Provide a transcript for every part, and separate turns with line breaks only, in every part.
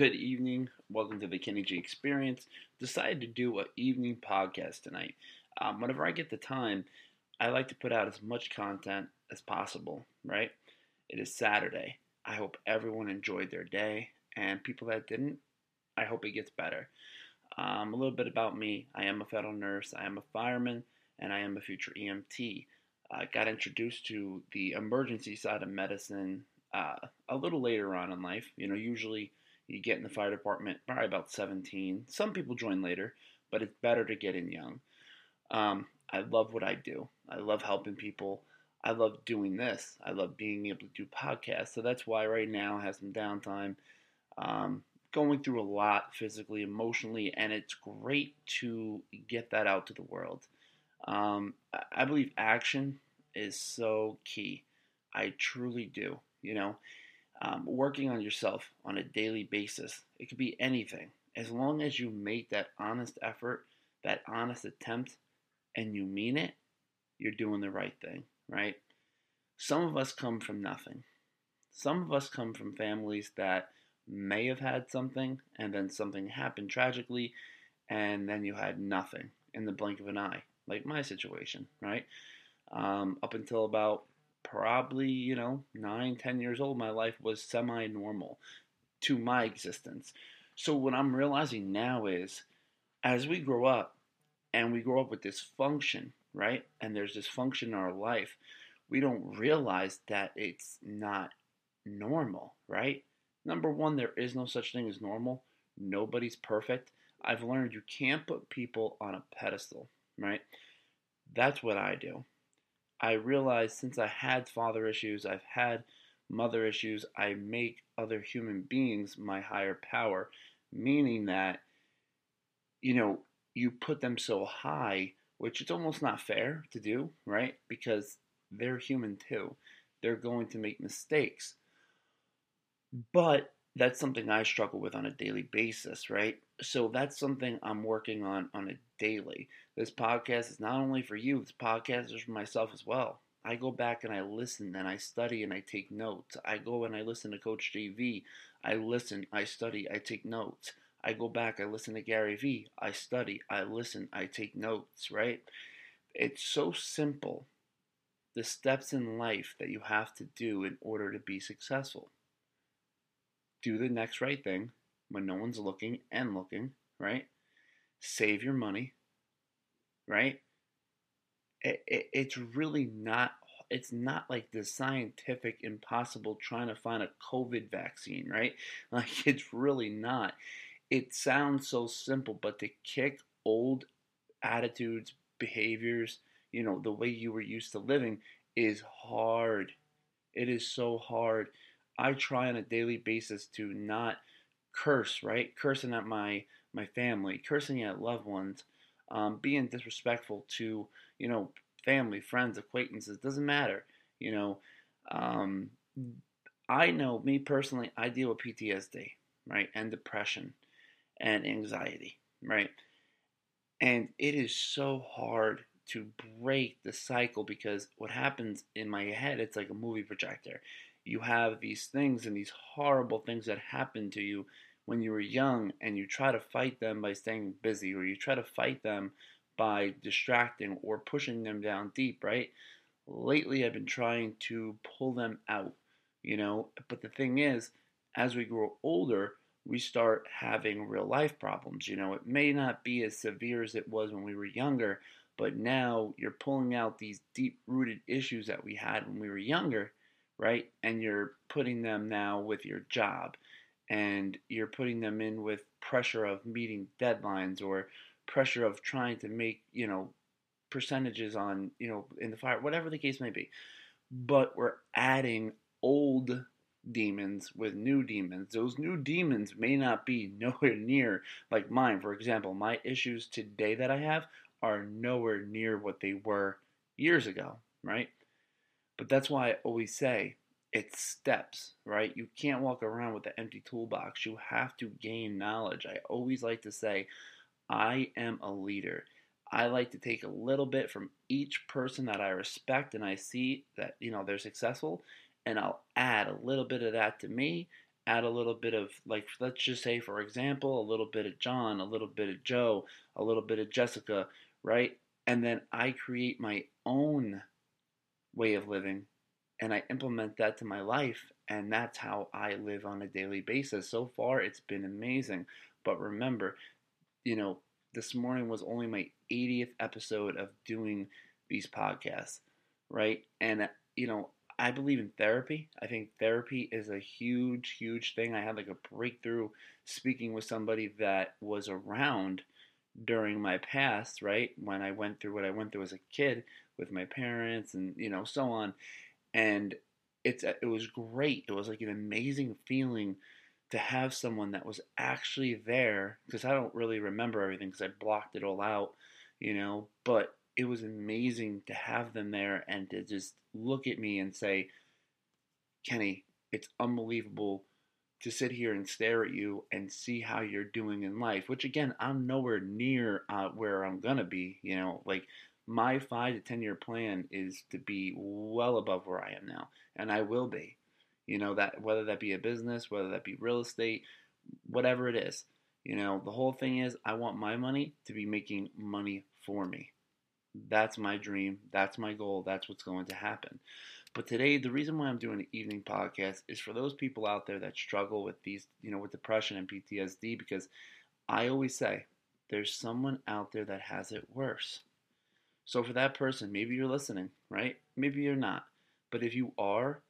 Good evening. Welcome to the Kenny G Experience. Decided to do an evening podcast tonight. Um, whenever I get the time, I like to put out as much content as possible, right? It is Saturday. I hope everyone enjoyed their day, and people that didn't, I hope it gets better. Um, a little bit about me I am a federal nurse, I am a fireman, and I am a future EMT. I got introduced to the emergency side of medicine uh, a little later on in life. You know, usually you get in the fire department probably about 17. Some people join later, but it's better to get in young. Um, I love what I do. I love helping people. I love doing this. I love being able to do podcasts. So that's why right now I have some downtime. Um, going through a lot physically, emotionally, and it's great to get that out to the world. Um, I believe action is so key. I truly do. You know, um, working on yourself on a daily basis. It could be anything. As long as you make that honest effort, that honest attempt, and you mean it, you're doing the right thing, right? Some of us come from nothing. Some of us come from families that may have had something and then something happened tragically and then you had nothing in the blink of an eye, like my situation, right? Um, up until about probably, you know, nine, ten years old, my life was semi normal to my existence. So what I'm realizing now is as we grow up and we grow up with dysfunction, right? And there's dysfunction in our life, we don't realize that it's not normal, right? Number one, there is no such thing as normal. Nobody's perfect. I've learned you can't put people on a pedestal, right? That's what I do. I realized since I had father issues, I've had mother issues, I make other human beings my higher power, meaning that, you know, you put them so high, which it's almost not fair to do, right? Because they're human too. They're going to make mistakes. But that's something I struggle with on a daily basis, right? So that's something I'm working on on a daily. This podcast is not only for you, this podcast is for myself as well. I go back and I listen and I study and I take notes. I go and I listen to Coach JV. I listen, I study, I take notes. I go back, I listen to Gary Vee. I study, I listen, I take notes, right? It's so simple. The steps in life that you have to do in order to be successful do the next right thing when no one's looking and looking, right? Save your money, right? It, it, it's really not it's not like the scientific impossible trying to find a covid vaccine right like it's really not it sounds so simple but to kick old attitudes behaviors you know the way you were used to living is hard it is so hard I try on a daily basis to not curse, right? Cursing at my my family, cursing at loved ones, um, being disrespectful to you know family, friends, acquaintances doesn't matter. You know, um, I know me personally, I deal with PTSD, right, and depression, and anxiety, right, and it is so hard to break the cycle because what happens in my head, it's like a movie projector you have these things and these horrible things that happen to you when you were young and you try to fight them by staying busy or you try to fight them by distracting or pushing them down deep, right? Lately, I've been trying to pull them out, you know. But the thing is, as we grow older, we start having real life problems. You know, it may not be as severe as it was when we were younger, but now you're pulling out these deep rooted issues that we had when we were younger right? And you're putting them now with your job and you're putting them in with pressure of meeting deadlines or pressure of trying to make, you know, percentages on, you know, in the fire, whatever the case may be. But we're adding old demons with new demons. Those new demons may not be nowhere near like mine. For example, my issues today that I have are nowhere near what they were years ago, right? But that's why I always say it's steps, right? You can't walk around with an empty toolbox. You have to gain knowledge. I always like to say, I am a leader. I like to take a little bit from each person that I respect and I see that, you know, they're successful, and I'll add a little bit of that to me, add a little bit of like let's just say for example a little bit of John, a little bit of Joe, a little bit of Jessica, right? And then I create my own way of living and I implement that to my life and that's how I live on a daily basis. So far it's been amazing. But remember, you know, this morning was only my 80th episode of doing these podcasts, right? And uh, you know, I believe in therapy. I think therapy is a huge, huge thing. I had like a breakthrough speaking with somebody that was around during my past, right? When I went through what I went through as a kid with my parents and, you know, so on. And it's it was great. It was like an amazing feeling to have someone that was actually there because I don't really remember everything because I blocked it all out, you know, but it was amazing to have them there and to just look at me and say, Kenny, it's unbelievable to sit here and stare at you and see how you're doing in life. Which again, I'm nowhere near uh, where I'm gonna be. You know, like my five to ten year plan is to be well above where I am now, and I will be. You know that whether that be a business, whether that be real estate, whatever it is. You know, the whole thing is I want my money to be making money for me. That's my dream. That's my goal. That's what's going to happen. But today, the reason why I'm doing an evening podcast is for those people out there that struggle with these, you know, with depression and PTSD, because I always say there's someone out there that has it worse. So for that person, maybe you're listening, right? Maybe you're not. But if you are,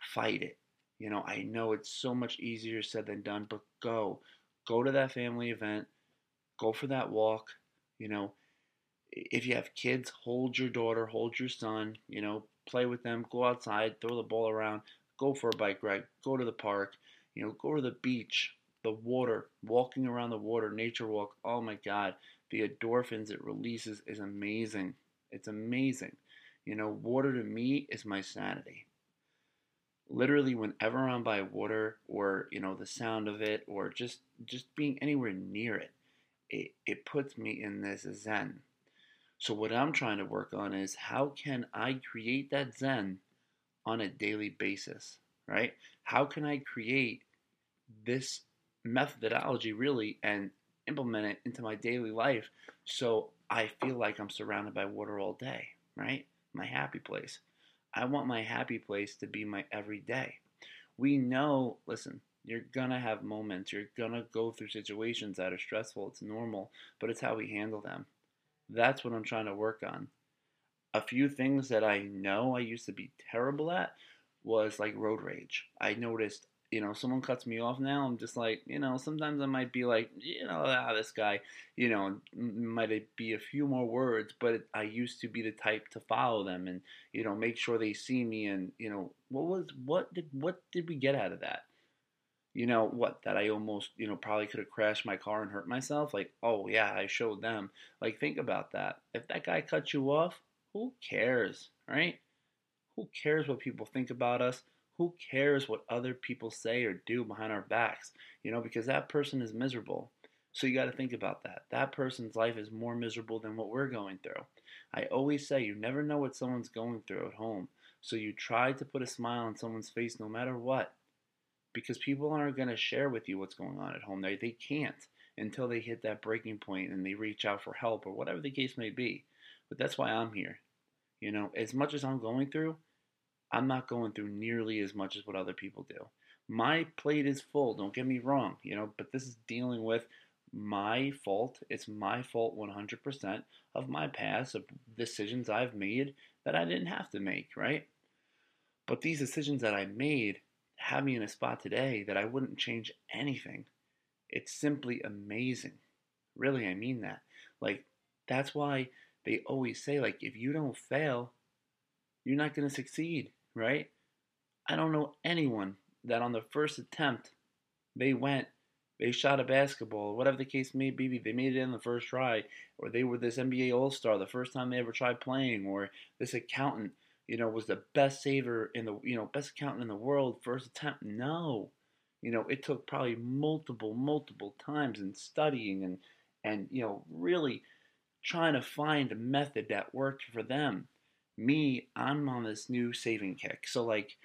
fight it. You know, I know it's so much easier said than done, but go. Go to that family event. Go for that walk. You know, if you have kids, hold your daughter, hold your son, you know, play with them, go outside, throw the ball around, go for a bike ride, go to the park, you know, go to the beach, the water, walking around the water, nature walk. Oh my God, the endorphins it releases is amazing. It's amazing. You know, water to me is my sanity. Literally, whenever I'm by water, or you know, the sound of it, or just just being anywhere near it, it, it puts me in this zen so, what I'm trying to work on is how can I create that Zen on a daily basis, right? How can I create this methodology really and implement it into my daily life so I feel like I'm surrounded by water all day, right? My happy place. I want my happy place to be my everyday. We know, listen, you're gonna have moments, you're gonna go through situations that are stressful, it's normal, but it's how we handle them. That's what I'm trying to work on. A few things that I know I used to be terrible at was like road rage. I noticed, you know, someone cuts me off now. I'm just like, you know, sometimes I might be like, you know, ah, this guy, you know, might it be a few more words, but I used to be the type to follow them and, you know, make sure they see me and, you know, what was, what did, what did we get out of that? You know what that i almost you know probably could have crashed my car and hurt myself? Like oh yeah i showed them. Like think about that. If that guy cut you off who cares right? Who cares what people think about us? Who cares what other people say or do behind our backs you know because that person is miserable. So you got to think about that. That person's life is more miserable than what we're going through. I always say you never know what someone's going through at home. So you try to put a smile on someone's face no matter what because people aren't going to share with you what's going on at home. They, they can't until they hit that breaking point and they reach out for help or whatever the case may be. But that's why I'm here. You know, as much as I'm going through, I'm not going through nearly as much as what other people do. My plate is full, don't get me wrong, you know, but this is dealing with my fault. It's my fault 100% of my past, of decisions I've made that I didn't have to make, right? But these decisions that I made have me in a spot today that I wouldn't change anything. It's simply amazing. Really, I mean that. Like, that's why they always say, like, if you don't fail, you're not going to succeed, right? I don't know anyone that on the first attempt they went, they shot a basketball, whatever the case may be, they made it in the first try, or they were this NBA All Star the first time they ever tried playing, or this accountant you know, was the best saver in the, you know, best accountant in the world first attempt. No, you know, it took probably multiple, multiple times and studying and, and, you know, really trying to find a method that worked for them. Me, I'm on this new saving kick. So, like,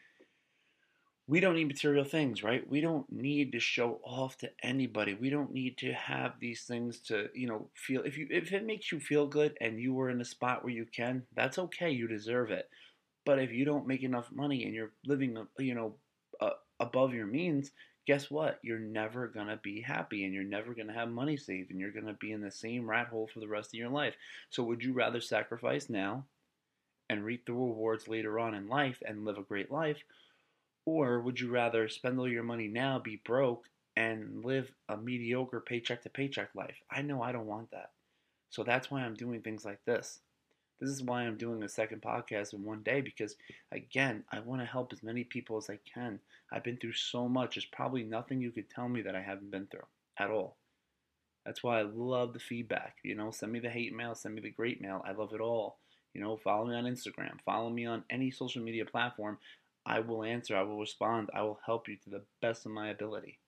we don't need material things, right? We don't need to show off to anybody. We don't need to have these things to, you know, feel if you if it makes you feel good and you were in a spot where you can, that's okay. You deserve it. But if you don't make enough money and you're living, you know, uh, above your means, guess what? You're never going to be happy and you're never going to have money saved and you're going to be in the same rat hole for the rest of your life. So would you rather sacrifice now and reap the rewards later on in life and live a great life? Or would you rather spend all your money now, be broke, and live a mediocre paycheck to paycheck life? I know I don't want that. So that's why I'm doing things like this. This is why I'm doing a second podcast in one day because, again, I want to help as many people as I can. I've been through so much. There's probably nothing you could tell me that I haven't been through at all. That's why I love the feedback. You know, send me the hate mail, send me the great mail. I love it all. You know, follow me on Instagram, follow me on any social media platform. I will answer, I will respond, I will help you to the best of my ability.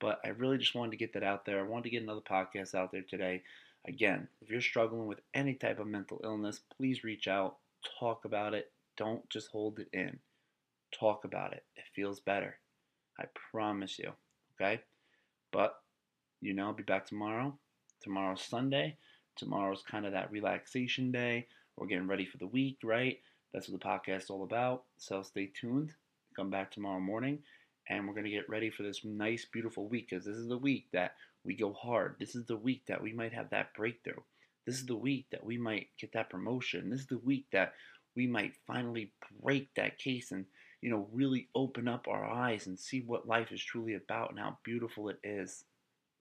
But I really just wanted to get that out there. I wanted to get another podcast out there today. Again, if you're struggling with any type of mental illness, please reach out, talk about it. Don't just hold it in. Talk about it. It feels better. I promise you. Okay? But, you know, I'll be back tomorrow. Tomorrow's Sunday. Tomorrow's kind of that relaxation day. We're getting ready for the week, right? That's what the podcast is all about. So stay tuned. Come back tomorrow morning and we're going to get ready for this nice, beautiful week because this is the week that we go hard. This is the week that we might have that breakthrough. This is the week that we might get that promotion. This is the week that we might finally break that case and, you know, really open up our eyes and see what life is truly about and how beautiful it is.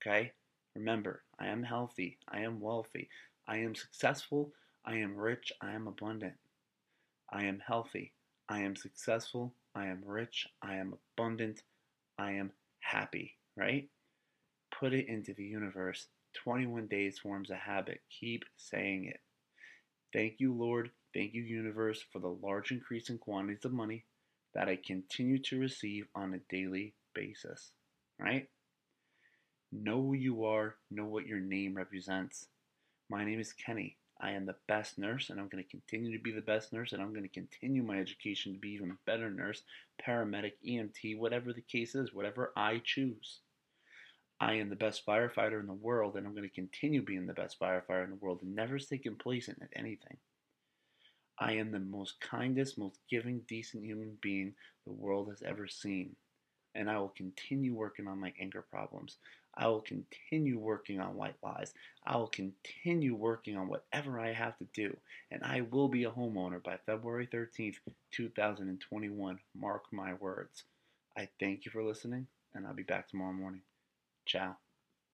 Okay? Remember, I am healthy. I am wealthy. I am successful. I am rich. I am abundant. I am healthy. I am successful. I am rich. I am abundant. I am happy, right? Put it into the universe. 21 days forms a habit. Keep saying it. Thank you, Lord. Thank you, universe, for the large increase in quantities of money that I continue to receive on a daily basis, right? Know who you are, know what your name represents. My name is Kenny. I am the best nurse and I'm going to continue to be the best nurse and I'm going to continue my education to be even better nurse, paramedic, EMT, whatever the case is, whatever I choose. I am the best firefighter in the world and I'm going to continue being the best firefighter in the world and never stay complacent at anything. I am the most kindest, most giving, decent human being the world has ever seen. And I will continue working on my anger problems. I will continue working on white lies. I will continue working on whatever I have to do. And I will be a homeowner by February 13th, 2021. Mark my words. I thank you for listening, and I'll be back tomorrow morning. Ciao.